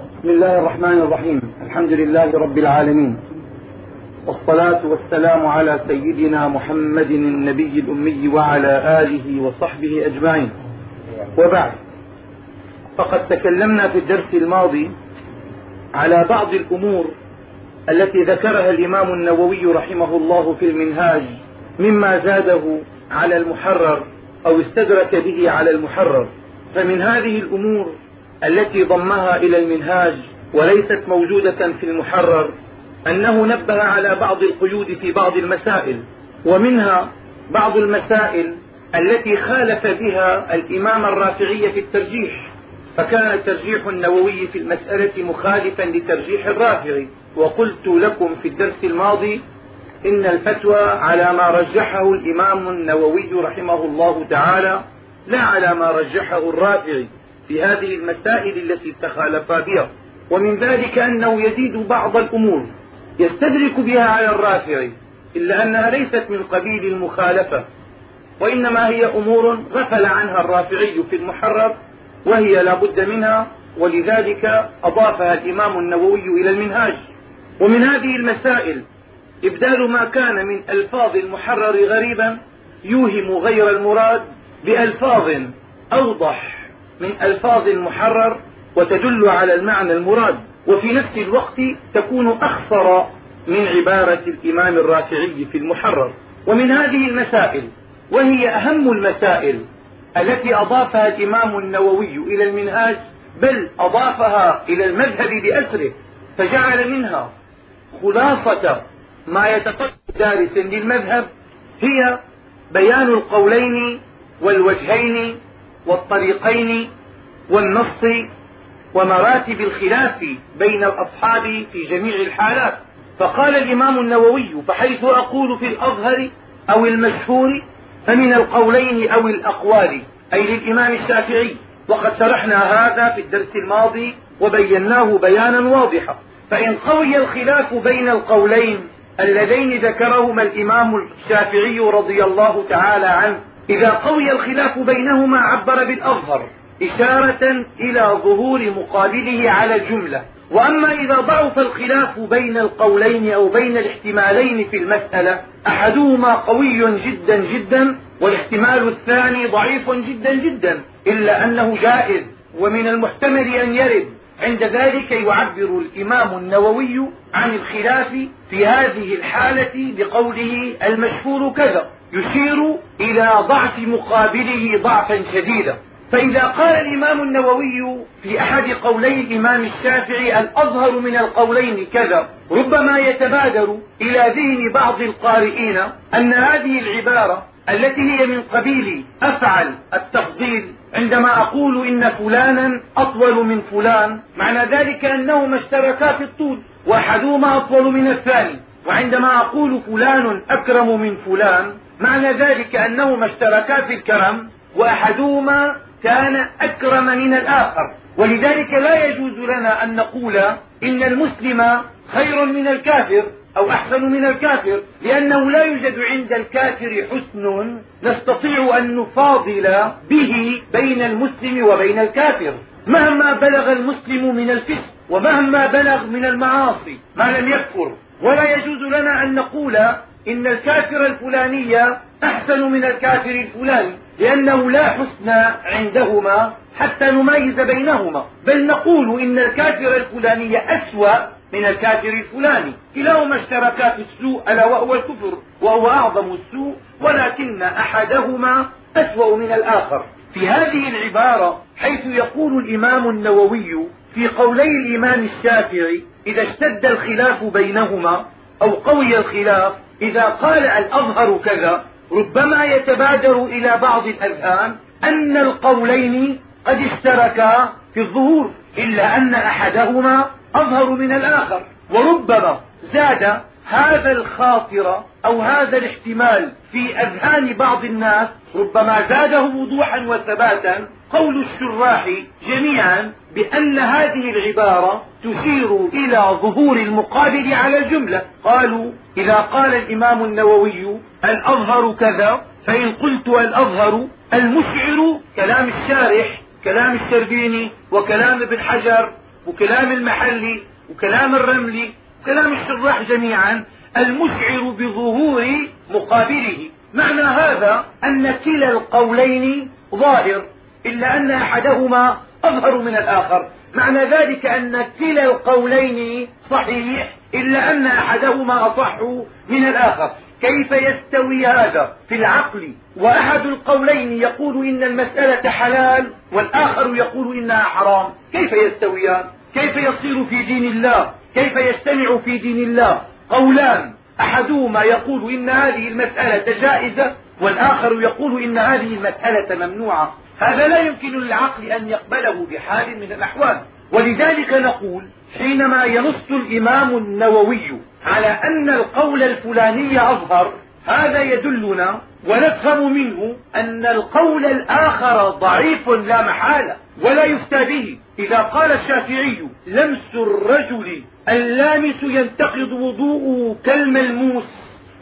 بسم الله الرحمن الرحيم. الحمد لله رب العالمين. والصلاة والسلام على سيدنا محمد النبي الأمي وعلى آله وصحبه أجمعين. وبعد. فقد تكلمنا في الدرس الماضي على بعض الأمور التي ذكرها الإمام النووي رحمه الله في المنهاج مما زاده على المحرر أو استدرك به على المحرر. فمن هذه الأمور التي ضمها إلى المنهاج وليست موجودة في المحرر أنه نبه على بعض القيود في بعض المسائل ومنها بعض المسائل التي خالف بها الإمام الرافعي في الترجيح فكان ترجيح النووي في المسألة مخالفا لترجيح الرافعي. وقلت لكم في الدرس الماضي إن الفتوى على ما رجحه الإمام النووي رحمه الله تعالى لا على ما رجحه الرافعي. في هذه المسائل التي تخالفا بها. ومن ذلك أنه يزيد بعض الأمور يستدرك بها على الرافعي إلا أنها ليست من قبيل المخالفة وإنما هي أمور غفل عنها الرافعي في المحرر وهي لا بد منها ولذلك أضافها الإمام النووي إلى المنهاج. ومن هذه المسائل إبدال ما كان من ألفاظ المحرر غريبا يوهم غير المراد بألفاظ أوضح من ألفاظ المحرر وتدل على المعنى المراد وفي نفس الوقت تكون أخصر من عبارة الإمام الرافعي في المحرر. ومن هذه المسائل وهي أهم المسائل التي أضافها الإمام النووي إلى المنهاج بل أضافها إلى المذهب بأسره فجعل منها خلاصة ما يتطلب دارس للمذهب هي بيان القولين والوجهين والطريقين والنص ومراتب الخلاف بين الأصحاب في جميع الحالات. فقال الإمام النووي فحيث أقول في الأظهر أو المشهور فمن القولين أو الأقوال أي للإمام الشافعي وقد شرحنا هذا في الدرس الماضي وبيناه بيانا واضحا. فإن قوي الخلاف بين القولين اللذين ذكرهما الإمام الشافعي رضي الله تعالى عنه إذا قوي الخلاف بينهما عبر بالأظهر إشارة إلى ظهور مقابله على الجملة. وأما إذا ضعف الخلاف بين القولين أو بين الاحتمالين في المسألة أحدهما قوي جدا جدا والاحتمال الثاني ضعيف جدا جدا إلا أنه جائز ومن المحتمل أن يرد. عند ذلك يعبر الإمام النووي عن الخلاف في هذه الحالة بقوله المشهور كذا. يشير إلى ضعف مقابله ضعفا شديدا. فإذا قال الإمام النووي في أحد قولي الإمام الشافعي الأظهر من القولين كذا. ربما يتبادر إلى ذهن بعض القارئين أن هذه العبارة التي هي من قبيل أفعل التفضيل عندما أقول إن فلانا أطول من فلان معنى ذلك أنهما اشتركا في الطول وأحدهما أطول من الثاني. وعندما أقول فلان أكرم من فلان معنى ذلك أنهما اشتركا في الكرم وأحدهما كان أكرم من الآخر. ولذلك لا يجوز لنا أن نقول إن المسلم خير من الكافر أو أحسن من الكافر لأنه لا يوجد عند الكافر حسن نستطيع أن نفاضل به بين المسلم وبين الكافر. مهما بلغ المسلم من الفسق ومهما بلغ من المعاصي ما لم يكفر. ولا يجوز لنا أن نقول إن الكافر الفلاني أحسن من الكافر الفلاني لأنه لا حسن عندهما حتى نميز بينهما. بل نقول إن الكافر الفلاني أسوأ من الكافر الفلاني. كلاهما اشتركا في السوء ألا وهو الكفر وهو أعظم السوء ولكن أحدهما أسوأ من الآخر. في هذه العبارة حيث يقول الإمام النووي في قولي الإمام الشافعي إذا اشتد الخلاف بينهما أو قوي الخلاف إذا قال الأظهر كذا ربما يتبادر إلى بعض الأذهان أن القولين قد اشتركا في الظهور إلا أن أحدهما أظهر من الآخر وربما زاد هذا الخاطر أو هذا الاحتمال في أذهان بعض الناس ربما زاده وضوحا وثباتا قول الشراح جميعا بأن هذه العبارة تشير إلى ظهور المقابل على الجملة. قالوا إذا قال الإمام النووي الأظهر كذا فإن قلت الأظهر المشعر كلام الشارح كلام الشربيني وكلام ابن حجر وكلام المحلي وكلام الرملي وكلام الشراح جميعا المشعر بظهور مقابله. معنى هذا أن كلا القولين ظاهر إلا أن أحدهما أظهر من الآخر. معنى ذلك أن كلا القولين صحيح إلا أن أحدهما أصح من الآخر. كيف يستوي هذا في العقل؟ وأحد القولين يقول إن المسألة حلال والآخر يقول إنها حرام. كيف يستويان؟ كيف يصير في دين الله؟ كيف يجتمع في دين الله؟ قولان. أحدهما يقول إن هذه المسألة جائزة والآخر يقول إن هذه المسألة ممنوعة. هذا لا يمكن للعقل أن يقبله بحال من الأحوال. ولذلك نقول حينما ينص الإمام النووي على أن القول الفلاني أظهر هذا يدلنا ونفهم منه أن القول الآخر ضعيف لا محالة ولا يفتى به. إذا قال الشافعي لمس الرجل اللامس ينتقض وضوءه كالملموس.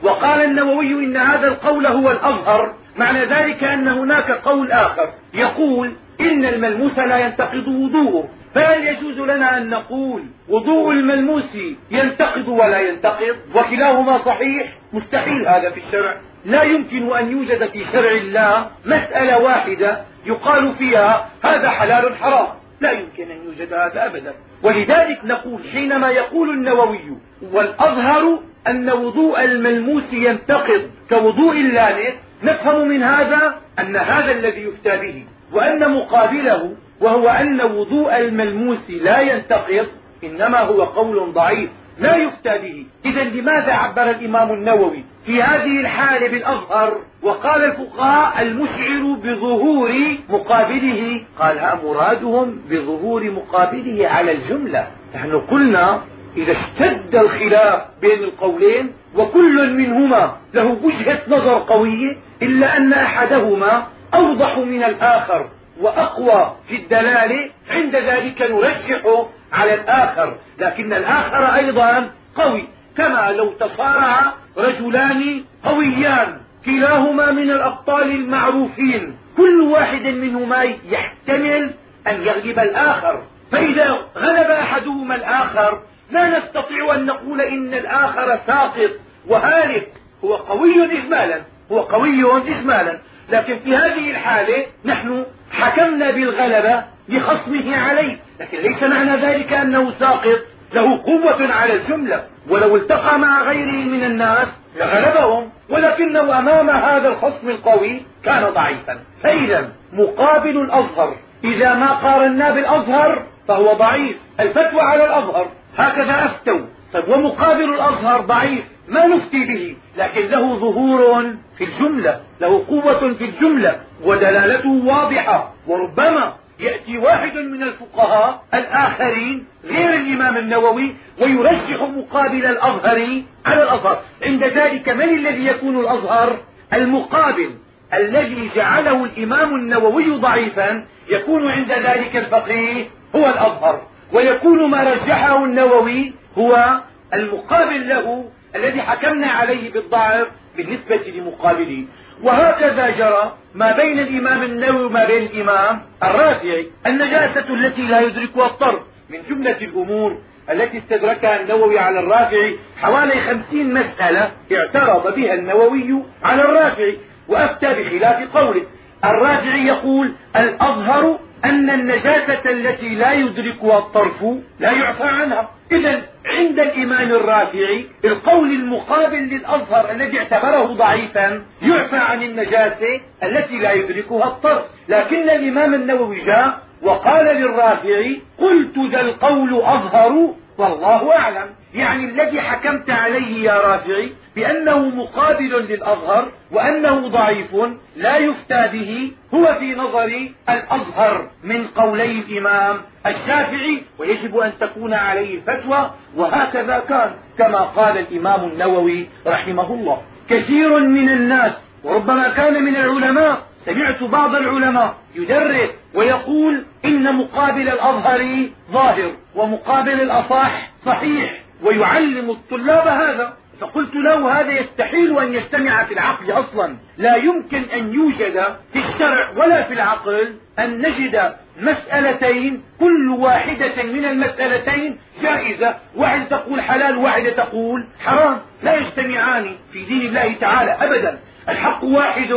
وقال النووي إن هذا القول هو الأظهر معنى ذلك أن هناك قول آخر يقول إن الملموس لا ينتقض وضوءه. فهل يجوز لنا أن نقول وضوء الملموس ينتقض ولا ينتقض؟ وكلاهما صحيح مستحيل هذا في الشرع. لا يمكن أن يوجد في شرع الله مسألة واحدة يقال فيها هذا حلال حرام. لا يمكن أن يوجد هذا أبدا. ولذلك نقول حينما يقول النووي والأظهر أن وضوء الملموس ينتقض كوضوء اللامس نفهم من هذا أن هذا الذي يفتى به وأن مقابله وهو أن وضوء الملموس لا ينتقض إنما هو قول ضعيف لا يفتى به. إذا لماذا عبر الإمام النووي في هذه الحالة بالأظهر وقال الفقهاء المشعر بظهور مقابله قال ها مرادهم بظهور مقابله على الجملة. نحن قلنا إذا اشتد الخلاف بين القولين وكل منهما له وجهة نظر قوية إلا أن أحدهما أوضح من الآخر وأقوى في الدلالة عند ذلك نرجح على الآخر. لكن الآخر أيضا قوي. كما لو تصارع رجلان قويان كلاهما من الأبطال المعروفين. كل واحد منهما يحتمل أن يغلب الآخر. فإذا غلب أحدهما الآخر لا نستطيع أن نقول إن الآخر ساقط. وهالك هو قوي إجمالا هو قوي إجمالا. لكن في هذه الحالة نحن حكمنا بالغلبة لخصمه عليه. لكن ليس معنى ذلك أنه ساقط. له قوة على الجملة ولو التقى مع غيره من الناس لغلبهم ولكنه أمام هذا الخصم القوي كان ضعيفا. فإذا مقابل الأظهر. إذا ما قارنا بالأظهر فهو ضعيف. الفتوى على الأظهر هكذا أفتوا طيب ومقابل الأظهر ضعيف. ما نفتي به؟ لكن له ظهور في الجملة له قوة في الجملة ودلالته واضحة. وربما يأتي واحد من الفقهاء الآخرين غير الإمام النووي ويرجح مقابل الأظهر على الأظهر. عند ذلك من الذي يكون الأظهر؟ المقابل الذي جعله الإمام النووي ضعيفا يكون عند ذلك الفقيه هو الأظهر. ويكون ما رجحه النووي هو المقابل له الذي حكمنا عليه بالضعف بالنسبة لمقابله. وهكذا جرى ما بين الإمام النووي وما بين الإمام الرافعي. النجاسة التي لا يدركها الطرف من جملة الأمور التي استدركها النووي على الرافعي حوالي خمسين مسألة اعترض بها النووي على الرافعي وأفتى بخلاف قوله. الرافعي يقول الأظهر أن النجاسة التي لا يدركها الطرف لا يعفى عنها. إذا عند الإمام الرافعي القول المقابل للأظهر الذي اعتبره ضعيفا يعفى عن النجاسة التي لا يدركها الطرف. لكن الإمام النووي جاء وقال للرافعي قلت ذا القول أظهر والله أعلم. يعني الذي حكمت عليه يا رافعي بأنه مقابل للأظهر وأنه ضعيف لا يفتى به هو في نظري الأظهر من قولي الإمام الشافعي ويجب أن تكون عليه الفتوى وهكذا كان كما قال الإمام النووي رحمه الله. كثير من الناس وربما كان من العلماء سمعت بعض العلماء يدرس ويقول إن مقابل الأظهر ظاهر ومقابل الأصح صحيح ويعلم الطلاب هذا. فقلت له هذا يستحيل أن يجتمع في العقل أصلا. لا يمكن أن يوجد في الشرع ولا في العقل أن نجد مسألتين كل واحدة من المسألتين جائزة. واحدة تقول حلال وواحدة تقول حرام. لا يجتمعان في دين الله تعالى أبدا. الحق واحد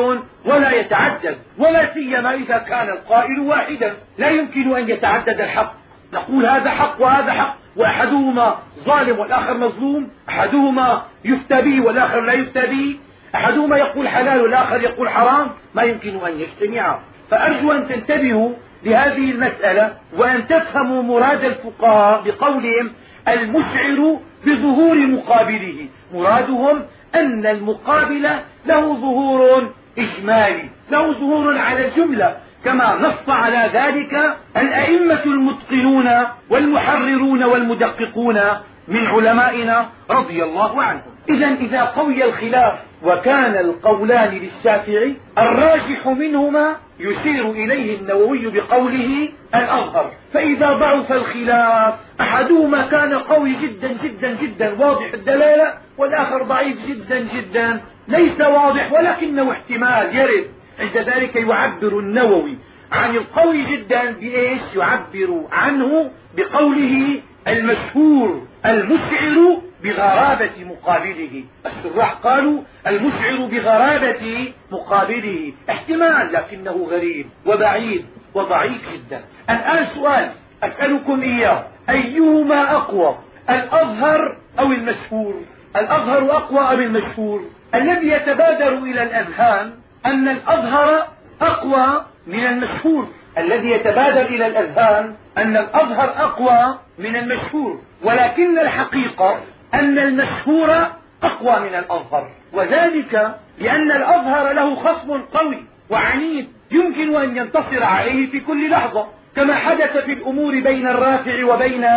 ولا يتعدد ولا سيما إذا كان القائل واحدا. لا يمكن أن يتعدد الحق. نقول هذا حق وهذا حق وأحدهما ظالم والآخر مظلوم. أحدهما يفتى به والآخر لا يفتى به. أحدهما يقول حلال والآخر يقول حرام. ما يمكن أن يجتمعا. فأرجو أن تنتبهوا لهذه المسألة وأن تفهموا مراد الفقهاء بقولهم المشعر بظهور مقابله. مرادهم أن المقابل له ظهور إجمالي له ظهور على الجملة. كما نص على ذلك الأئمة المتقنون والمحررون والمدققون من علمائنا رضي الله عنهم. إذا إذا قوي الخلاف وكان القولان للشافعي الراجح منهما يشير إليه النووي بقوله الأظهر. فإذا ضعف الخلاف أحدهما كان قوي جدا جدا جدا واضح الدلالة والآخر ضعيف جدا جدا. ليس واضح ولكنه احتمال يرد. عند ذلك يعبر النووي عن القوي جدا بإيش؟ يعبر عنه بقوله المشهور المشعر بغرابة مقابله. الشراح قالوا المشعر بغرابة مقابله. احتمال لكنه غريب وبعيد وضعيف جدا. الآن سؤال أسألكم إياه. أيهما أقوى الأظهر أو المشهور؟ الأظهر أقوى أم المشهور؟ الذي يتبادر إلى الأذهان أن الأظهر أقوى من المشهور. الذي يتبادر إلى الأذهان أن الأظهر أقوى من المشهور. ولكن الحقيقة أن المشهور أقوى من الأظهر وذلك لأن الأظهر له خصم قوي وعنيد يمكن أن ينتصر عليه في كل لحظة كما حدث في الأمور بين الرافع وبين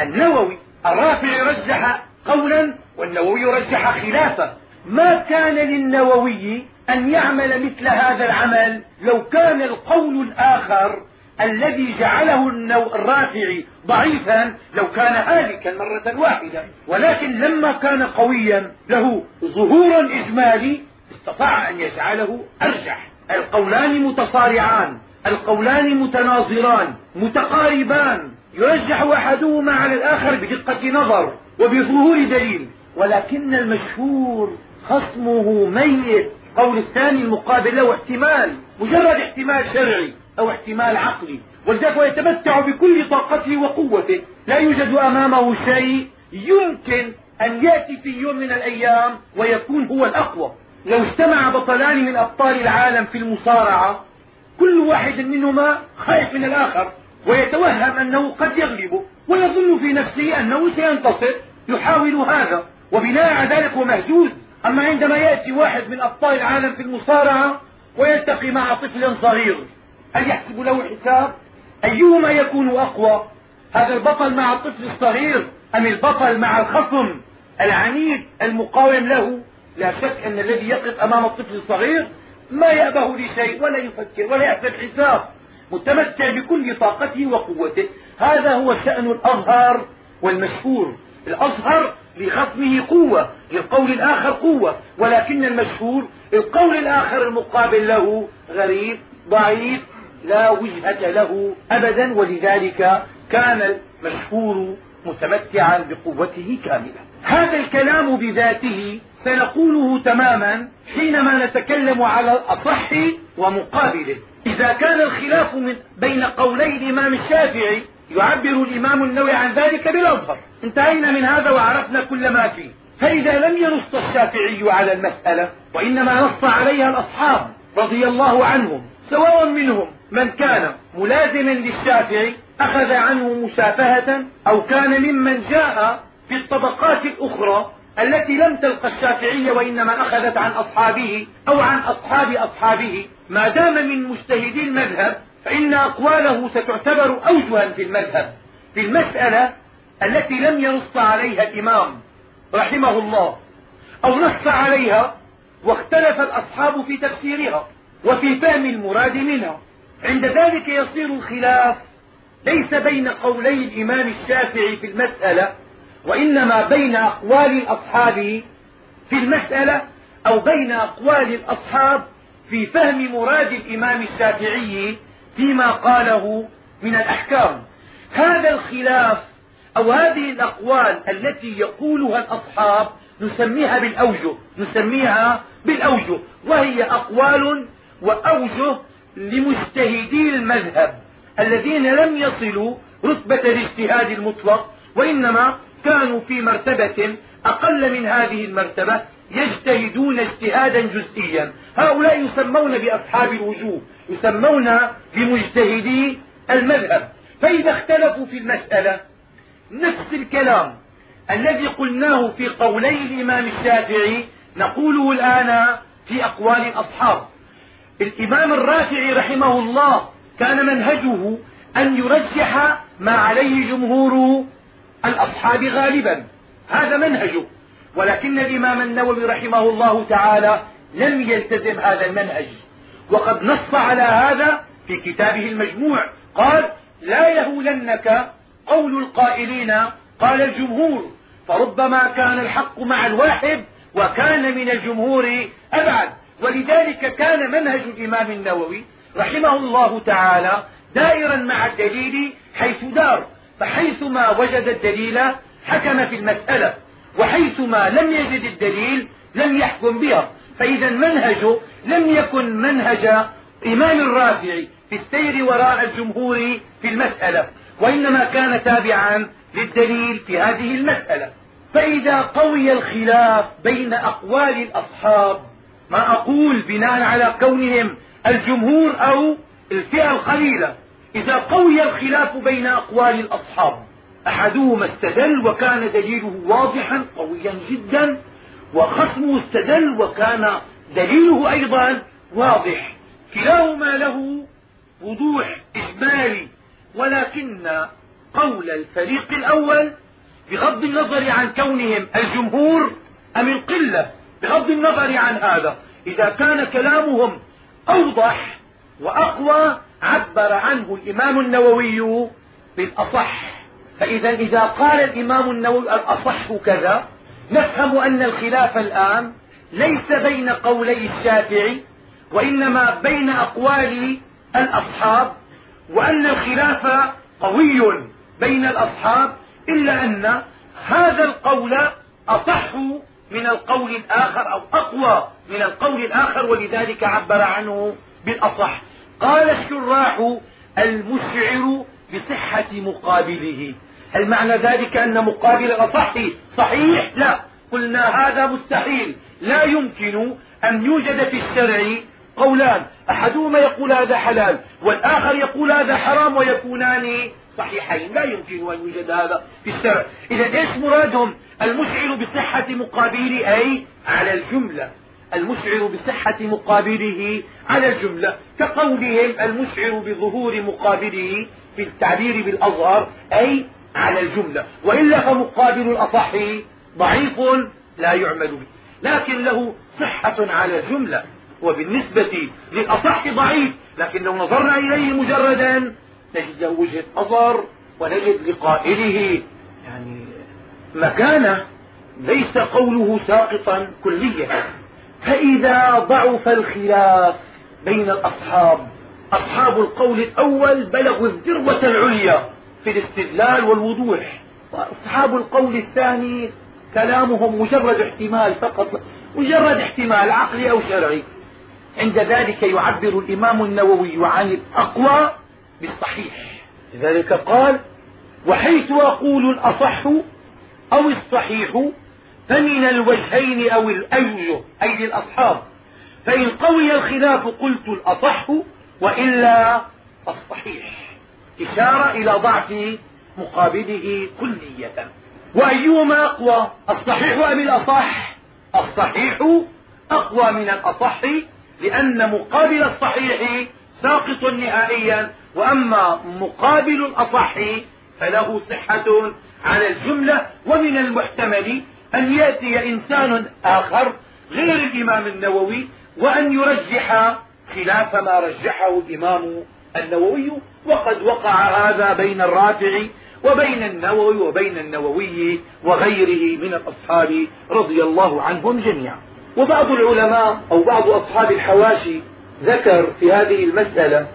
النووي. الرافع رجح قولا والنووي رجح خلافه ما كان للنووي أن يعمل مثل هذا العمل لو كان القول الآخر الذي جعله الرافعي ضعيفا لو كان هالكا مرة واحدة. ولكن لما كان قويا له ظهور إجمالي استطاع أن يجعله أرجح. القولان متصارعان القولان متناظران متقاربان. يرجح أحدهما على الآخر بدقة نظر وبظهور دليل. ولكن المشهور خصمه ميت. قول الثاني المقابل له احتمال مجرد احتمال شرعي. أو احتمال عقلي هو يتمتع بكل طاقته وقوته. لا يوجد أمامه شيء يمكن أن يأتي في يوم من الأيام ويكون هو الأقوى. لو اجتمع بطلان من أبطال العالم في المصارعة كل واحد منهما خائف من الآخر ويتوهم أنه قد يغلبه ويظن في نفسه أنه سينتصر. يحاول هذا وبناء على ذلك هو مهزوز أما عندما يأتي واحد من أبطال العالم في المصارعة ويلتقي مع طفل صغير هل يحسب له الحساب أيهما يكون أقوى؟ هذا البطل مع الطفل الصغير أم البطل مع الخصم؟ العنيد المقاوم له. لا شك أن الذي يقف أمام الطفل الصغير ما يأبه لشيء ولا يفكر ولا يحسب حساب متمتع بكل طاقته وقوته. هذا هو شأن الأظهر والمشهور. الأظهر لخصمه قوة للقول الآخر قوة. ولكن المشهور القول الآخر المقابل له غريب ضعيف لا وجهة له أبدا ولذلك كان المشهور متمتعا بقوته كاملة. هذا الكلام بذاته سنقوله تماما حينما نتكلم على الأصح ومقابله إذا كان الخلاف من بين قولي الإمام الشافعي يعبر الإمام النووي عن ذلك بالأظهر انتهينا من هذا وعرفنا كل ما فيه. فإذا لم ينص الشافعي على المسألة وإنما نص عليها الأصحاب رضي الله عنهم سواء منهم من كان ملازما للشافعي أخذ عنه مشافهة أو كان ممن جاء في الطبقات الأخرى التي لم تلقى الشافعي وإنما أخذت عن أصحابه أو عن أصحاب أصحابه. ما دام من مجتهدي المذهب فإن أقواله ستعتبر أوجها في المذهب. في المسألة التي لم ينص عليها الإمام رحمه الله أو نص عليها واختلف الأصحاب في تفسيرها. وفي فهم المراد منها عند ذلك يصير الخلاف ليس بين قولي الإمام الشافعي في المسألة وإنما بين أقوال الأصحاب في المسألة أو بين أقوال الأصحاب في فهم مراد الإمام الشافعي فيما قاله من الأحكام. هذا الخلاف أو هذه الأقوال التي يقولها الأصحاب نسميها بالأوجه نسميها بالأوجه وهي أقوال وأوجه لمجتهدي المذهب الذين لم يصلوا رتبة الاجتهاد المطلق وإنما كانوا في مرتبة أقل من هذه المرتبة يجتهدون اجتهادا جزئيا. هؤلاء يسمون بأصحاب الوجوه يسمون بمجتهدي المذهب. فإذا اختلفوا في المسألة نفس الكلام الذي قلناه في قولي الإمام الشافعي نقوله الآن في أقوال الأصحاب. الإمام الرافعي رحمه الله كان منهجه أن يرجح ما عليه جمهور الأصحاب غالبا. هذا منهجه. ولكن الإمام النووي رحمه الله تعالى لم يلتزم هذا المنهج. وقد نص على هذا في كتابه المجموع. قال لا يهولنك قول القائلين قال الجمهور فربما كان الحق مع الواحد وكان من الجمهور أبعد. ولذلك كان منهج الإمام النووي رحمه الله تعالى دائرا مع الدليل حيث دار فحيثما وجد الدليل حكم في المسألة وحيثما لم يجد الدليل لم يحكم بها. فإذا منهجه لم يكن منهج إمام الرافعي في السير وراء الجمهور في المسألة وإنما كان تابعا للدليل في هذه المسألة. فإذا قوي الخلاف بين أقوال الأصحاب ما أقول بناء على كونهم الجمهور أو الفئة القليلة. إذا قوي الخلاف بين أقوال الأصحاب أحدهما استدل وكان دليله واضحا قويا جدا وخصمه استدل وكان دليله أيضا واضح. كلاهما له وضوح إجمالي ولكن قول الفريق الأول بغض النظر عن كونهم الجمهور أم القلة. بغض النظر عن هذا إذا كان كلامهم أوضح وأقوى عبر عنه الإمام النووي بالأصح. فإذا إذا قال الإمام النووي الأصح كذا نفهم أن الخلاف الآن ليس بين قولي الشافعي وإنما بين أقوال الأصحاب وأن الخلاف قوي بين الأصحاب إلا أن هذا القول أصح من القول الآخر أو أقوى من القول الآخر ولذلك عبر عنه بالأصح. قال الشراح المشعر بصحة مقابله. هل معنى ذلك أن مقابل الأصح صحيح؟ لا. قلنا هذا مستحيل. لا يمكن أن يوجد في الشرع قولان. أحدهما يقول هذا حلال والآخر يقول هذا حرام ويكونان صحيحين. لا يمكن أن يوجد هذا في الشرع إذا إيش مرادهم؟ المشعر بصحة مقابله أي على الجملة. المشعر بصحة مقابله على الجملة. كقولهم المشعر بظهور مقابله في التعبير بالأظهر أي على الجملة. وإلا فمقابل الأصح ضعيف لا يعمل به. لكن له صحة على الجملة. وبالنسبة للأصح ضعيف. لكن لو نظرنا إليه مجردا نجد له وجهة نظر ونجد لقائله. يعني مكانه ليس قوله ساقطا كليا. فإذا ضعف الخلاف بين الأصحاب أصحاب القول الأول بلغوا الذروة العليا في الاستدلال والوضوح وأصحاب القول الثاني كلامهم مجرد احتمال فقط مجرد احتمال عقلي أو شرعي. عند ذلك يعبر الإمام النووي عن الأقوى بالصحيح. لذلك قال وحيث أقول الأصح أو الصحيح فمن الوجهين أو الأوجه أي للأصحاب. فإن قوي الخلاف قلت الأصح وإلا الصحيح. إشارة إلى ضعف مقابله كلية. وأيهما أقوى الصحيح أم الأصح؟ الصحيح أقوى من الأصح لأن مقابل الصحيح ساقط نهائيا وأما مقابل الأصح فله صحة على الجملة ومن المحتمل أن يأتي إنسان آخر غير الإمام النووي وأن يرجح خلاف ما رجحه الإمام النووي. وقد وقع هذا بين الرافع وبين النووي وبين النووي وغيره من الأصحاب رضي الله عنهم جميعا. وبعض العلماء أو بعض أصحاب الحواشي ذكر في هذه المسألة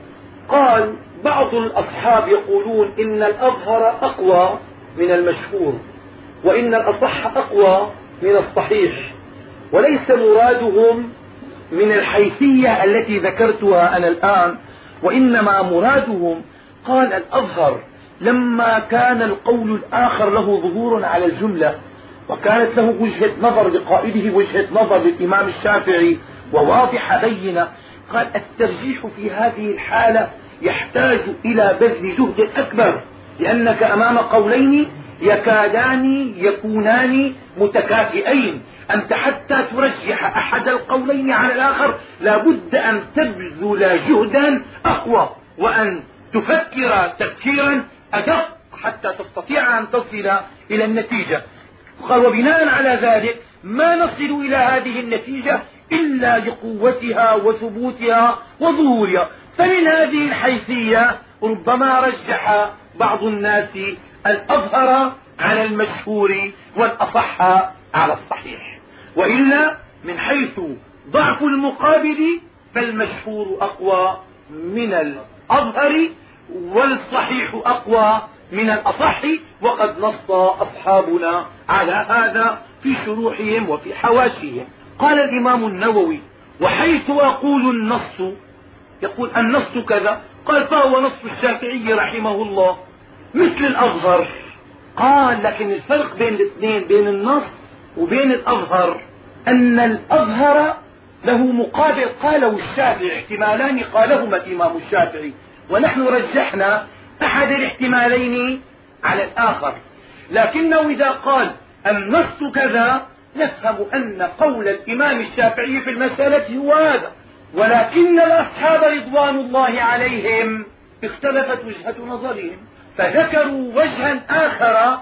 قال بعض الأصحاب يقولون إن الأظهر أقوى من المشهور وإن الأصح أقوى من الصحيح وليس مرادهم من الحيثية التي ذكرتها أنا الآن وإنما مرادهم قال الأظهر لما كان القول الآخر له ظهور على الجملة وكانت له وجهة نظر لقائده وجهة نظر للإمام الشافعي وواضحة بينة قال الترجيح في هذه الحالة يحتاج إلى بذل جهد أكبر لأنك أمام قولين يكادان يكونان متكافئين. أنت حتى ترجح أحد القولين على الآخر لا بد أن تبذل جهدا أقوى وأن تفكر تفكيرا أدق حتى تستطيع أن تصل إلى النتيجة. قال وبناء على ذلك ما نصل إلى هذه النتيجة إلا لقوتها وثبوتها وظهورها. فمن هذه الحيثية ربما رجح بعض الناس الأظهر على المشهور والأصح على الصحيح. وإلا من حيث ضعف المقابل فالمشهور أقوى من الأظهر والصحيح أقوى من الأصح. وقد نص أصحابنا على هذا في شروحهم وفي حواشيهم. قال الإمام النووي وحيث أقول النص يقول النص كذا قال فهو نص الشافعي رحمه الله مثل الأظهر. قال لكن الفرق بين الاثنين بين النص وبين الأظهر أن الأظهر له مقابل قاله الشافعي احتمالان قالهما الإمام الشافعي. ونحن رجحنا أحد الاحتمالين على الآخر. لكنه إذا قال النص كذا نفهم أن قول الإمام الشافعي في المسألة هو هذا ولكن الأصحاب رضوان الله عليهم اختلفت وجهة نظرهم فذكروا وجها آخر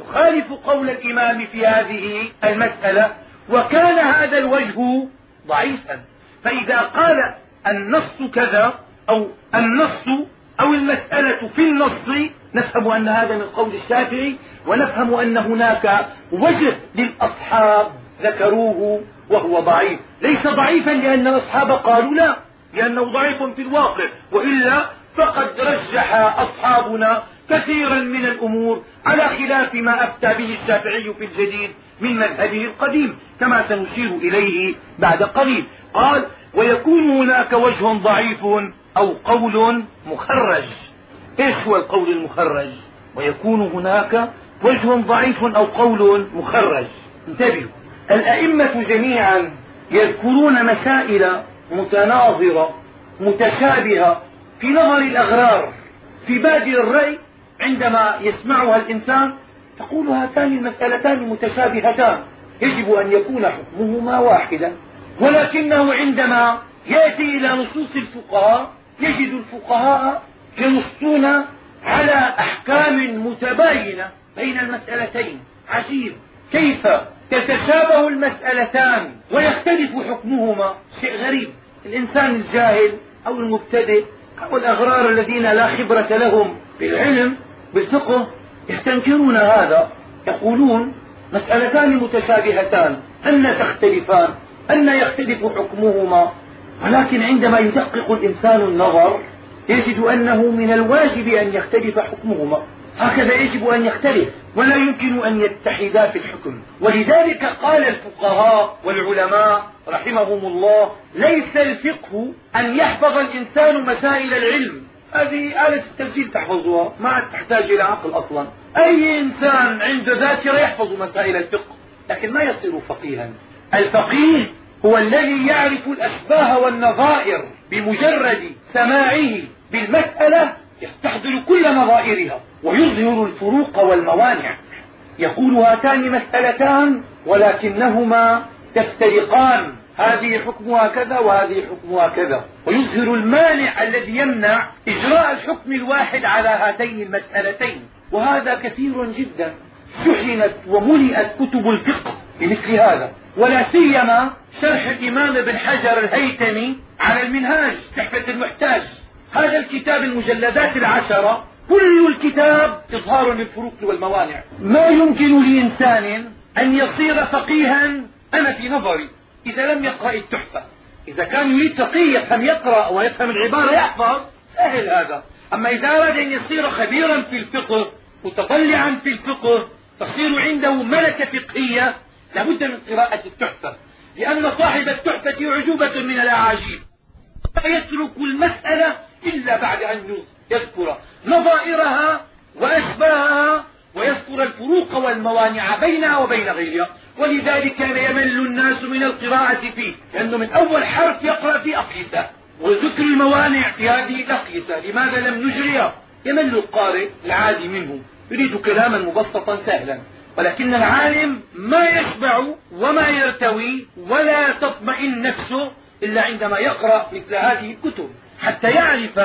يخالف قول الإمام في هذه المسألة وكان هذا الوجه ضعيفا. فإذا قال النص كذا أو النص أو المسألة في النص نفهم أن هذا من قول الشافعي ونفهم أن هناك وجه للأصحاب ذكروه وهو ضعيف. ليس ضعيفا لأن الأصحاب قالوا لا لأنه ضعيف في الواقع وإلا فقد رجح أصحابنا كثيرا من الأمور على خلاف ما أفتى به الشافعي في الجديد من مذهبه القديم كما سنشير إليه بعد قليل. قال ويكون هناك وجه ضعيف أو قول مخرج. إيش هو القول المخرج؟ ويكون هناك وجه ضعيف أو قول مخرج. انتبهوا. الأئمة جميعا يذكرون مسائل متناظرة متشابهة في نظر الأغرار في بادر الرأي عندما يسمعها الإنسان تقول هاتان المسألتان متشابهتان. يجب أن يكون حكمهما واحدا. ولكنه عندما يأتي إلى نصوص الفقهاء يجد الفقهاء ينصون على أحكام متباينة. بين المسألتين. عجيب. كيف تتشابه المسألتان ويختلف حكمهما؟ شيء غريب. الإنسان الجاهل أو المبتدئ أو الأغرار الذين لا خبرة لهم بالعلم بالفقه يستنكرون هذا. يقولون مسألتان متشابهتان أن تختلفان أن يختلف حكمهما. ولكن عندما يدقق الإنسان النظر يجد أنه من الواجب أن يختلف حكمهما. هكذا يجب أن يختلف ولا يمكن أن يتحدا في الحكم. ولذلك قال الفقهاء والعلماء رحمهم الله ليس الفقه أن يحفظ الإنسان مسائل العلم. هذه آلة التسجيل تحفظها ما تحتاج إلى عقل أصلا. أي إنسان عنده ذاكرة يحفظ مسائل الفقه لكن ما يصير فقيها. الفقيه هو الذي يعرف الأشباه والنظائر بمجرد سماعه بالمسألة يستحضر كل نظائرها ويظهر الفروق والموانع. يقول هاتان مسألتان ولكنهما تفترقان. هذه حكمها كذا وهذه حكمها كذا ويظهر المانع الذي يمنع إجراء الحكم الواحد على هاتين المسألتين. وهذا كثير جدا. شحنت وملئت كتب الفقه بمثل هذا. ولا سيما شرح الإمام ابن حجر الهيثمي على المنهاج تحفة المحتاج. هذا الكتاب المجلدات العشرة كل الكتاب إظهار للفروق والموانع. ما يمكن لإنسان أن يصير فقيها؟ أنا في نظري إذا لم يقرأ التحفة إذا كان يريد فقيه يفهم يقرأ ويفهم العبارة يحفظ سهل هذا. أما إذا أراد أن يصير خبيرا في الفقه متطلعا في الفقه تصير عنده ملكة فقهية لابد من قراءة التحفة لأن صاحب التحفة عجوبة من الأعاجيب. لا يترك المسألة إلا بعد أن يذكر نظائرها وأشباهها ويذكر الفروق والموانع بينها وبين غيرها. ولذلك كان يمل الناس من القراءة فيه لأنه من أول حرف يقرأ في أقيسة. وذكر الموانع في هذه الأقيسة لماذا لم نجريها؟ يمل القارئ العادي منه يريد كلاما مبسطا سهلا. ولكن العالم ما يشبع وما يرتوي ولا تطمئن نفسه إلا عندما يقرأ مثل هذه الكتب. حتى يعرف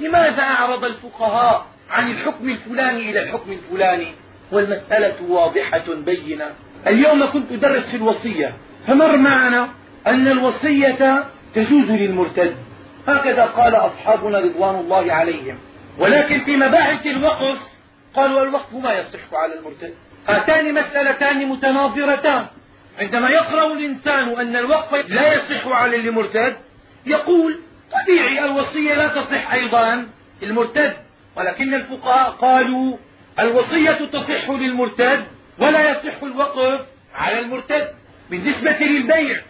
لماذا أعرض الفقهاء عن الحكم الفلاني إلى الحكم الفلاني. والمسألة واضحة بينة. اليوم كنت أدرس في الوصية فمر معنا أن الوصية تجوز للمرتد. هكذا قال أصحابنا رضوان الله عليهم. ولكن في مباحث الوقف قالوا الوقف ما يصح على المرتد. هاتان مسألتان متناظرتان. عندما يقرأ الإنسان أن الوقف لا يصح على المرتد يقول طبيعي الوصية لا تصح أيضا المرتد ولكن الفقهاء قالوا الوصية تصح للمرتد ولا يصح الوقف على المرتد. بالنسبة للبيع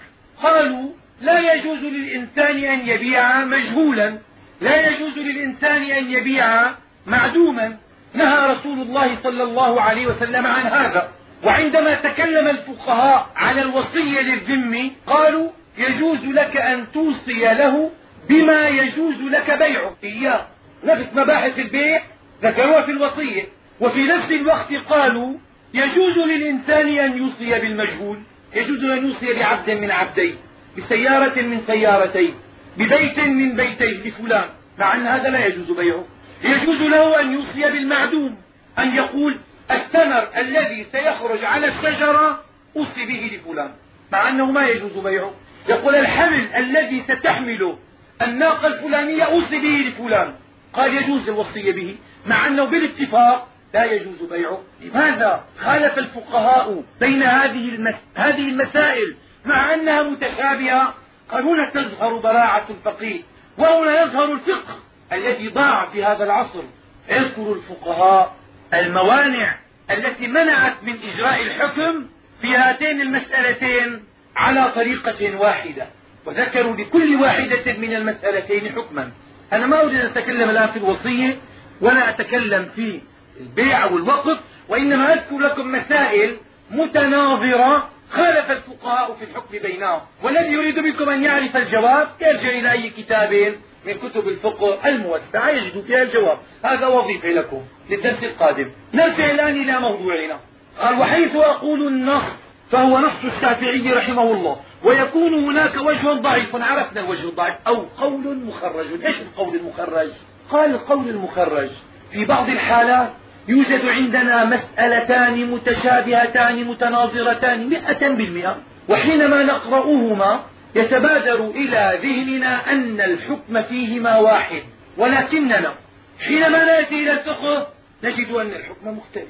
قالوا لا يجوز للإنسان أن يبيع مجهولا لا يجوز للإنسان أن يبيع معدوما. نهى رسول الله صلى الله عليه وسلم عن هذا. وعندما تكلم الفقهاء على الوصية للذم قالوا يجوز لك أن توصي له بما يجوز لك بيعه إياه. نفس مباحث البيع ذكروها في الوصية. وفي نفس الوقت قالوا يجوز للإنسان أن يوصي بالمجهول يجوز أن يوصي بعبد من عبدين بسيارة من سيارتين ببيت من بيتين لفلان مع أن هذا لا يجوز بيعه. يجوز له أن يوصي بالمعدوم أن يقول الثمر الذي سيخرج على الشجرة أوصي به لفلان. مع أنه ما يجوز بيعه. يقول الحمل الذي ستحمله الناقة الفلانية أوصي به لفلان. قال يجوز الوصية به مع أنه بالاتفاق لا يجوز بيعه. لماذا؟ خالف الفقهاء بين هذه, المس... هذه المسائل مع أنها متشابهة. قال هنا تظهر براعة الفقيه وهنا يظهر الفقه الذي ضاع في هذا العصر. يذكر الفقهاء الموانع التي منعت من إجراء الحكم في هاتين المسألتين على طريقة واحدة. وذكروا لكل واحدة من المسألتين حكما. أنا ما أريد أن أتكلم الآن في الوصية ولا أتكلم في البيع أو الوقف وإنما أذكر لكم مسائل متناظرة خالف الفقهاء في الحكم بينهم. والذي يريد منكم أن يعرف الجواب يرجع إلى أي كتاب من كتب الفقه الموسعة. يجد فيها الجواب. هذا وظيفة لكم للدرس القادم. نرجع الآن إلى موضوعنا. قال وحيث أقول النص فهو نص الشافعي رحمه الله. ويكون هناك وجه ضعيف. عرفنا الوجه الضعيف. أو قول مخرج. إيش القول المخرج؟ قال القول المخرج. في بعض الحالات يوجد عندنا مسألتان متشابهتان متناظرتان مئة بالمئة. وحينما نقرأهما يتبادر إلى ذهننا أن الحكم فيهما واحد. ولكننا حينما نأتي إلى الفقه نجد أن الحكم مختلف.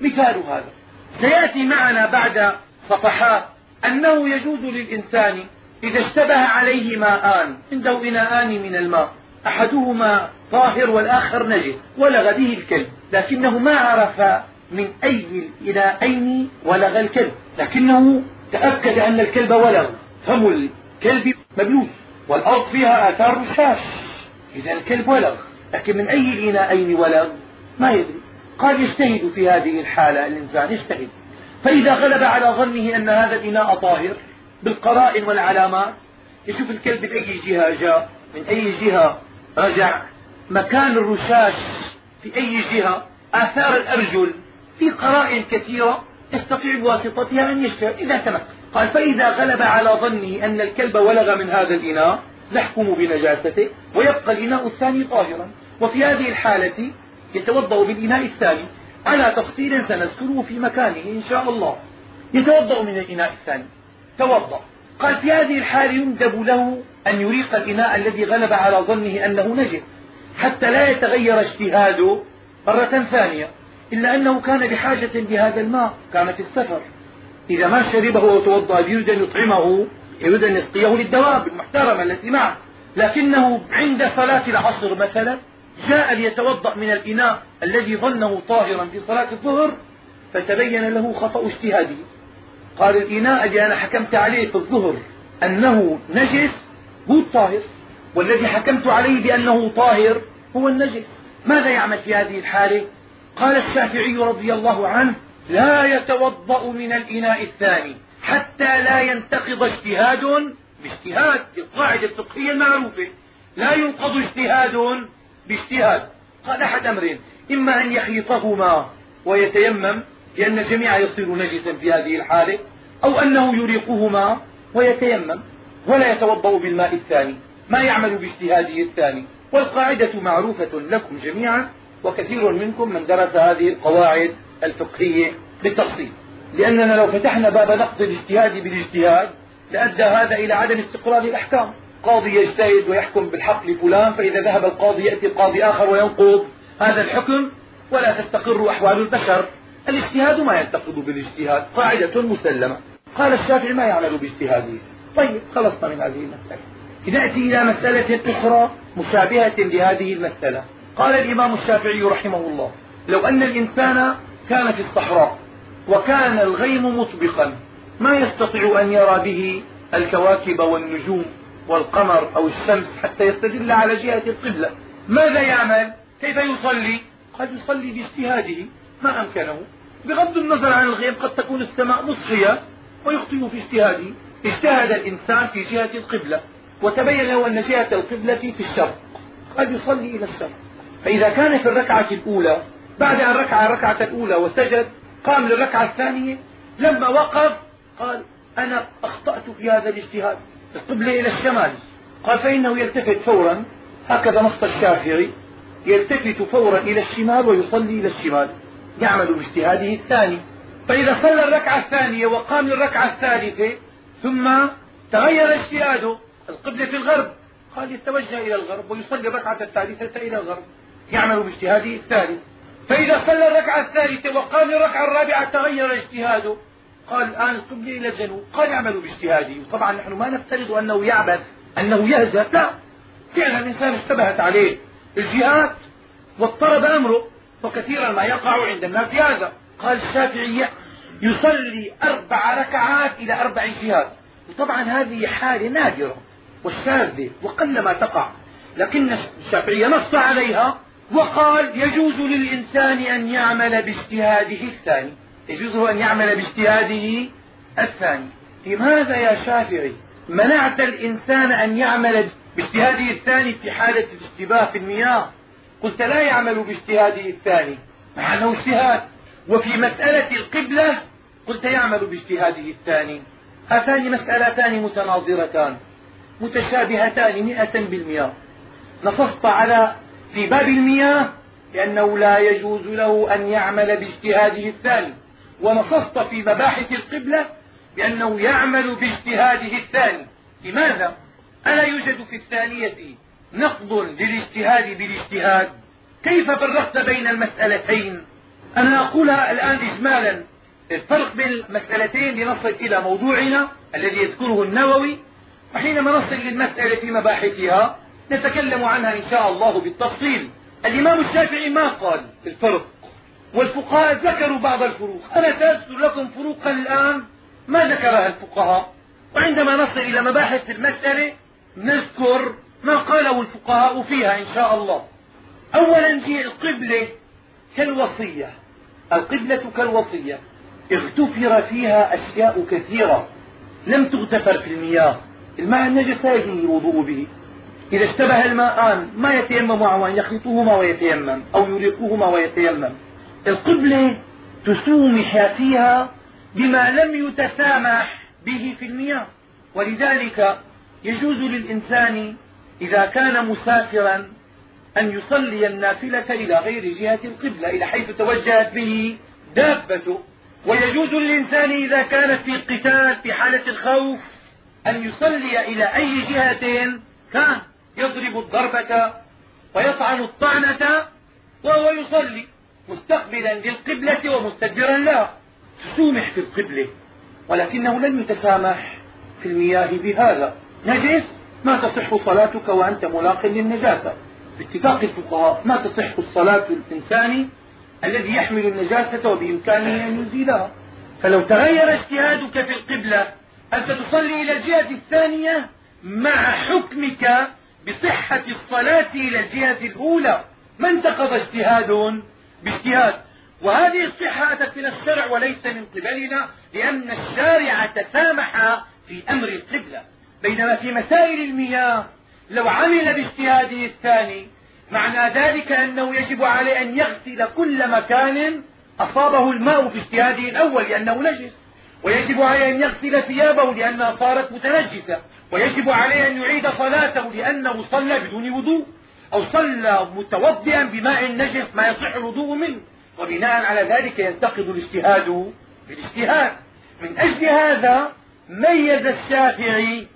مثال هذا. سيأتي معنا بعد صفحات أنه يجوز للإنسان إذا اشتبه عليه ماءان عنده إناءان من الماء أحدهما طاهر والآخر نجس ولغ به الكلب لكنه ما عرف من أي الإناءين ولغ الكلب لكنه تأكد أن الكلب ولغ فم الكلب مبلوس والأرض فيها آثار رشاش إذا الكلب ولغ لكن من أي الإناءين ولغ؟ ما يدري. قال يجتهد في هذه الحالة الإنسان يجتهد. فإذا غلب على ظنه أن هذا الإناء طاهر بالقرائن والعلامات يشوف الكلب من أي جهة جاء من أي جهة رجع. مكان الرشاش في أي جهة آثار الأرجل في قرائن كثيرة يستطيع بواسطتها أن يشتهر إذا تمكن قال فإذا غلب على ظنه أن الكلب ولغ من هذا الإناء نحكم بنجاسته ويبقى الإناء الثاني طاهرا. وفي هذه الحالة يتوضأ بالإناء الثاني. على تفصيل سنذكره في مكانه إن شاء الله. يتوضأ من الإناء الثاني. توضأ. قال في هذه الحال يندب له أن يريق الإناء الذي غلب على ظنه أنه نجس حتى لا يتغير اجتهاده مرة ثانية إلا أنه كان بحاجة لهذا الماء كان في السفر. إذا ما شربه وتوضأ يريد أن يطعمه يريد أن يسقيه للدواب المحترمة التي معه لكنه عند صلاة العصر مثلا جاء ليتوضأ من الإناء الذي ظنه طاهرا في صلاة الظهر فتبين له خطأ اجتهاده. قال الإناء الذي أنا حكمت عليه في الظهر أنه نجس هو الطاهر والذي حكمت عليه بأنه طاهر هو النجس. ماذا يعمل في هذه الحالة؟ قال الشافعي رضي الله عنه لا يتوضأ من الإناء الثاني حتى لا ينتقض اجتهاد باجتهاد القاعدة الفقهية المعروفة. لا ينقض اجتهاد باجتهاد. قال أحد أمرين. إما أن يخلطهما ويتيمم لأن الجميع يصير نجسا في هذه الحالة أو أنه يريقهما ويتيمم ولا يتوضأ بالماء الثاني ما يعمل باجتهاده الثاني. والقاعدة معروفة لكم جميعا وكثير منكم من درس هذه القواعد الفقهية بالتفصيل. لأننا لو فتحنا باب نقد الاجتهاد بالاجتهاد لأدى هذا إلى عدم استقرار الأحكام. قاضي يجتهد ويحكم بالحق لفلان فإذا ذهب القاضي يأتي قاضي آخر وينقض. هذا الحكم ولا تستقر أحوال البشر. الاجتهاد ما ينتقد بالاجتهاد قاعدة مسلمة. قال الشافعي ما يعمل باجتهاده. طيب خلصنا من هذه المسألة. نأتي إلى مسألة أخرى مشابهة لهذه المسألة. قال الإمام الشافعي رحمه الله لو أن الإنسان كان في الصحراء وكان الغيم مطبقا ما يستطيع أن يرى به الكواكب والنجوم؟ والقمر أو الشمس حتى يستدل على جهة القبلة. ماذا يعمل؟ كيف يصلي؟ قد يصلي باجتهاده ما أمكنه. بغض النظر عن الغيم قد تكون السماء مصفية ويخطئ في اجتهاده. اجتهد الإنسان في جهة القبلة. وتبين له أن جهة القبلة في الشرق. قد يصلي إلى الشرق. فإذا كان في الركعة الأولى بعد أن ركع الركعة الأولى وسجد قام للركعة الثانية لما وقف قال أنا أخطأت في هذا الاجتهاد. القبلة إلى الشمال. قال فإنه يلتفت فورا. هكذا نص الشافعي. يلتفت فورا إلى الشمال ويصلي إلى الشمال. يعمل باجتهاده الثاني. فإذا صلى الركعة الثانية وقام للركعة الثالثة ثم تغير اجتهاده القبلة في الغرب. قال يتوجه إلى الغرب ويصلي الركعة الثالثة إلى الغرب. يعمل باجتهاده الثالث فإذا صلى الركعة الثالثة وقام الركعة الرابعة تغير اجتهاده قال الآن القبلة إلى الجنوب قال يعمل باجتهاده طبعا نحن ما نفترض أنه يعبث أنه يهزأ لا. فعلا الإنسان اشتبهت عليه. الجهات واضطرب أمره وكثيرا ما يقع عند الناس هذا قال الشافعي يصلي أربع ركعات إلى أربع جهات وطبعا هذه حالة نادرة والشاذة وقلما تقع. لكن الشافعي نص عليها وقال يجوز للإنسان أن يعمل باجتهاده الثاني. يجوز أن يعمل باجتهاده الثاني. لماذا يا شافعي منعت الإنسان أن يعمل باجتهاده الثاني في حالة الاشتباه في المياه؟ قلت لا يعمل باجتهاده الثاني. مع أنه اجتهاد. وفي مسألة القبلة قلت يعمل باجتهاده الثاني. هاتان مسألتان متناظرتان متشابهتان مئة بالمئة. نصصت على في باب المياه لأنه لا يجوز له أن يعمل باجتهاده الثاني. ونصصت في مباحث القبلة بأنه يعمل باجتهاده الثاني. لماذا؟ ألا يوجد في الثانية نقض للاجتهاد بالاجتهاد؟ كيف فرقت بين المسألتين؟ أنا أقولها الآن إجمالا الفرق بين المسألتين لنصل إلى موضوعنا الذي يذكره النووي وحينما نصل للمسألة في مباحثها نتكلم عنها إن شاء الله بالتفصيل. الإمام الشافعي ما قال الفرق؟ والفقهاء ذكروا بعض الفروق. أنا سأذكر لكم فروقا الآن. ما ذكرها الفقهاء؟ وعندما نصل إلى مباحث المسألة نذكر ما قاله الفقهاء فيها إن شاء الله. أولا هي القبلة كالوصية. القبلة كالوصية. اغتفر فيها أشياء كثيرة. لم تغتفر في المياه. الماء النجس لا يجوز الوضوء به. إذا اشتبه الماءان ما يتيمم معه يخلطهما ويتيمم أو يريقهما ويتيمم. القبلة تسومح فيها بما لم يتسامح به في المياه. ولذلك يجوز للإنسان إذا كان مسافرا أن يصلي النافلة إلى غير جهة القبلة إلى حيث توجهت به دابته ويجوز للإنسان إذا كان في قتال في حالة الخوف أن يصلي إلى أي جهة كان يضرب الضربة ويطعن الطعنة وهو يصلي. مستقبلا للقبلة ومستدبرا لها تسومح في القبلة ولكنه لم يتسامح في المياه بهذا. نجس ما تصح صلاتك وأنت ملاق للنجاسة؟ باتفاق الفقهاء ما تصح الصلاة الإنسان الذي يحمل النجاسة وبإمكانه أن يزيلها؟ فلو تغير اجتهادك في القبلة أنت تصلي إلى الجهة الثانية مع حكمك بصحة الصلاة إلى الجهة الأولى؟ ما انتقض اجتهاد؟ باجتهاد. وهذه الصحة أتت من الشرع وليس من قبلنا لأن الشارع تسامح في أمر القبلة. بينما في مسائل المياه لو عمل باجتهاده الثاني معنى ذلك أنه يجب عليه أن يغسل كل مكان أصابه الماء في اجتهاده الأول لأنه نجس. ويجب عليه أن يغسل ثيابه لأنها صارت متنجسة. ويجب عليه أن يعيد صلاته لأنه صلى بدون وضوء. أو صلى متوضئا بماء نجس ما يصح الوضوء منه. وبناء على ذلك ينتقد الاجتهاد بالاجتهاد من أجل هذا ميز الشافعي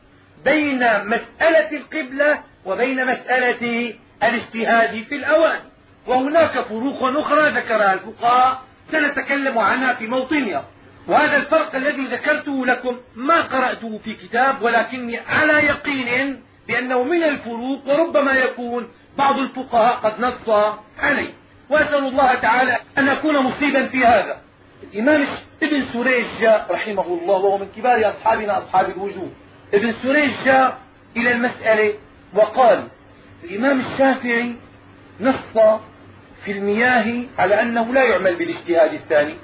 بين مسألة القبلة وبين مسألة الاجتهاد في الأواني وهناك فروق أخرى ذكرها الفقهاء. سنتكلم عنها في موطنها. وهذا الفرق الذي ذكرته لكم ما قرأته في كتاب ولكني على يقين بأنه من الفروق وربما يكون بعض الفقهاء قد نص عليه. وأسأل الله تعالى أن أكون مصيبا في هذا. الإمام ابن سريج رحمه الله وهو من كبار أصحابنا أصحاب الوجوه ابن سريج جاء إلى المسألة وقال الإمام الشافعي نص في المياه على أنه لا يعمل بالاجتهاد الثاني.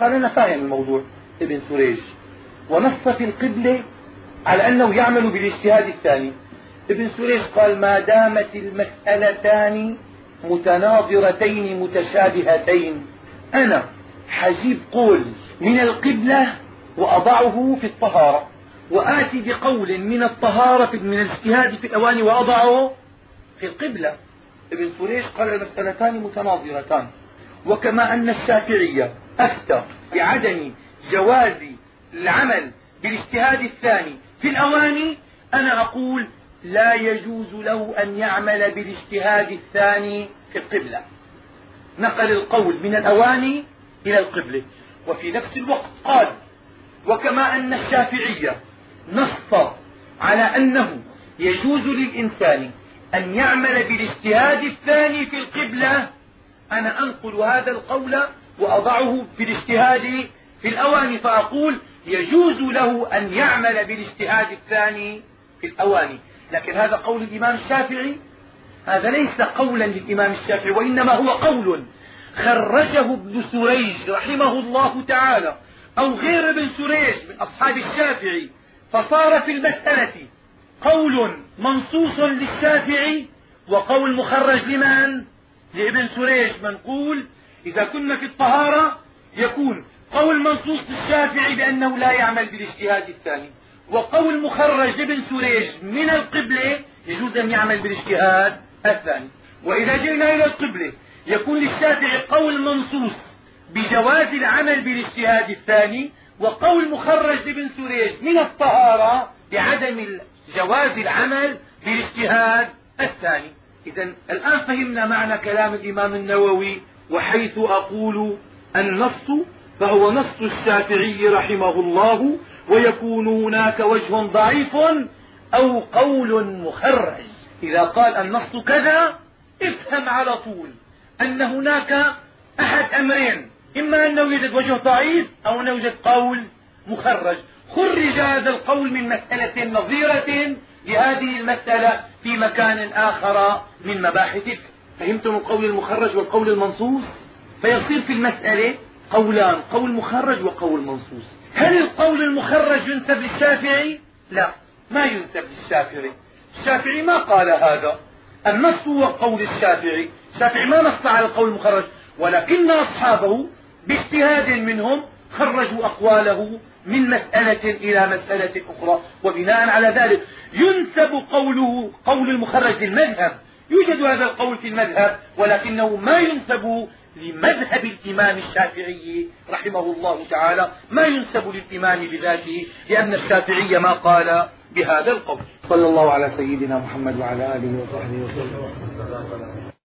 قال أنا فاهم الموضوع ابن سريج. ونص في القبلة على أنه يعمل بالاجتهاد الثاني. ابن سريج قال ما دامت المسألتان متناظرتين متشابهتين. أنا حجيب قول من القبلة وأضعه في الطهارة وآتي بقول من الطهارة من الاجتهاد في الأواني وأضعه في القبلة. ابن سريج قال المسألتان متناظرتان. وكما أن الشافعية أفتى بعدم جواز العمل بالاجتهاد الثاني في الأواني أنا أقول لا يجوز له أن يعمل بالاجتهاد الثاني في القبلة. نقل القول من الأواني إلى القبلة. وفي نفس الوقت قال وكما أن الشافعية نص على أنه يجوز للإنسان أن يعمل بالاجتهاد الثاني في القبلة. أنا أنقل هذا القول وأضعه في الاجتهاد في الأواني فأقول يجوز له أن يعمل بالاجتهاد الثاني في الأواني. لكن هذا قول الإمام الشافعي هذا ليس قولا للإمام الشافعي وإنما هو قول خرجه ابن سريج رحمه الله تعالى أو غير ابن سريج من أصحاب الشافعي. فصار في المسألة قول منصوص للشافعي وقول مخرج لمن؟ لابن سريج منقول إذا كنا في الطهارة يكون قول منصوص للشافعي بأنه لا يعمل بالاجتهاد الثاني. وقول مخرج لابن سريج من القبلة يجوز أن يعمل بالاجتهاد الثاني وإذا جئنا إلى القبلة يكون للشافعي قول منصوص بجواز العمل بالاجتهاد الثاني وقول مخرج لابن سريج من الطهارة بعدم جواز العمل بالاجتهاد الثاني. إذا الآن فهمنا معنى كلام الإمام النووي وحيث أقول النص فهو نص الشافعي رحمه الله ويكون هناك وجه ضعيف أو قول مخرج. إذا قال النص كذا افهم على طول أن هناك أحد أمرين إما أنه يوجد وجه ضعيف أو أنه يوجد قول مخرج. خرج هذا القول من مسألة نظيرة لهذه المسألة في مكان آخر من مباحث فهمتم القول المخرج والقول المنصوص؟ فيصير في المسألة قولان قول مخرج وقول منصوص. هل القول المخرج ينسب للشافعي؟ لا ما ينسب للشافعي. الشافعي ما قال هذا. النص هو قول الشافعي الشافعي ما نص على القول المخرج ولكن أصحابه باجتهاد منهم خرجوا أقواله من مسألة إلى مسألة أخرى وبناء على ذلك ينسب قوله قول المخرج للمذهب يوجد هذا القول في المذهب ولكنه ما ينسب لمذهب الإمام الشافعي رحمه الله تعالى. ما ينسب للإمام بذاته لأن الشافعي ما قال بهذا القول. صلى الله على سيدنا محمد وعلى آله وصحبه وسلم.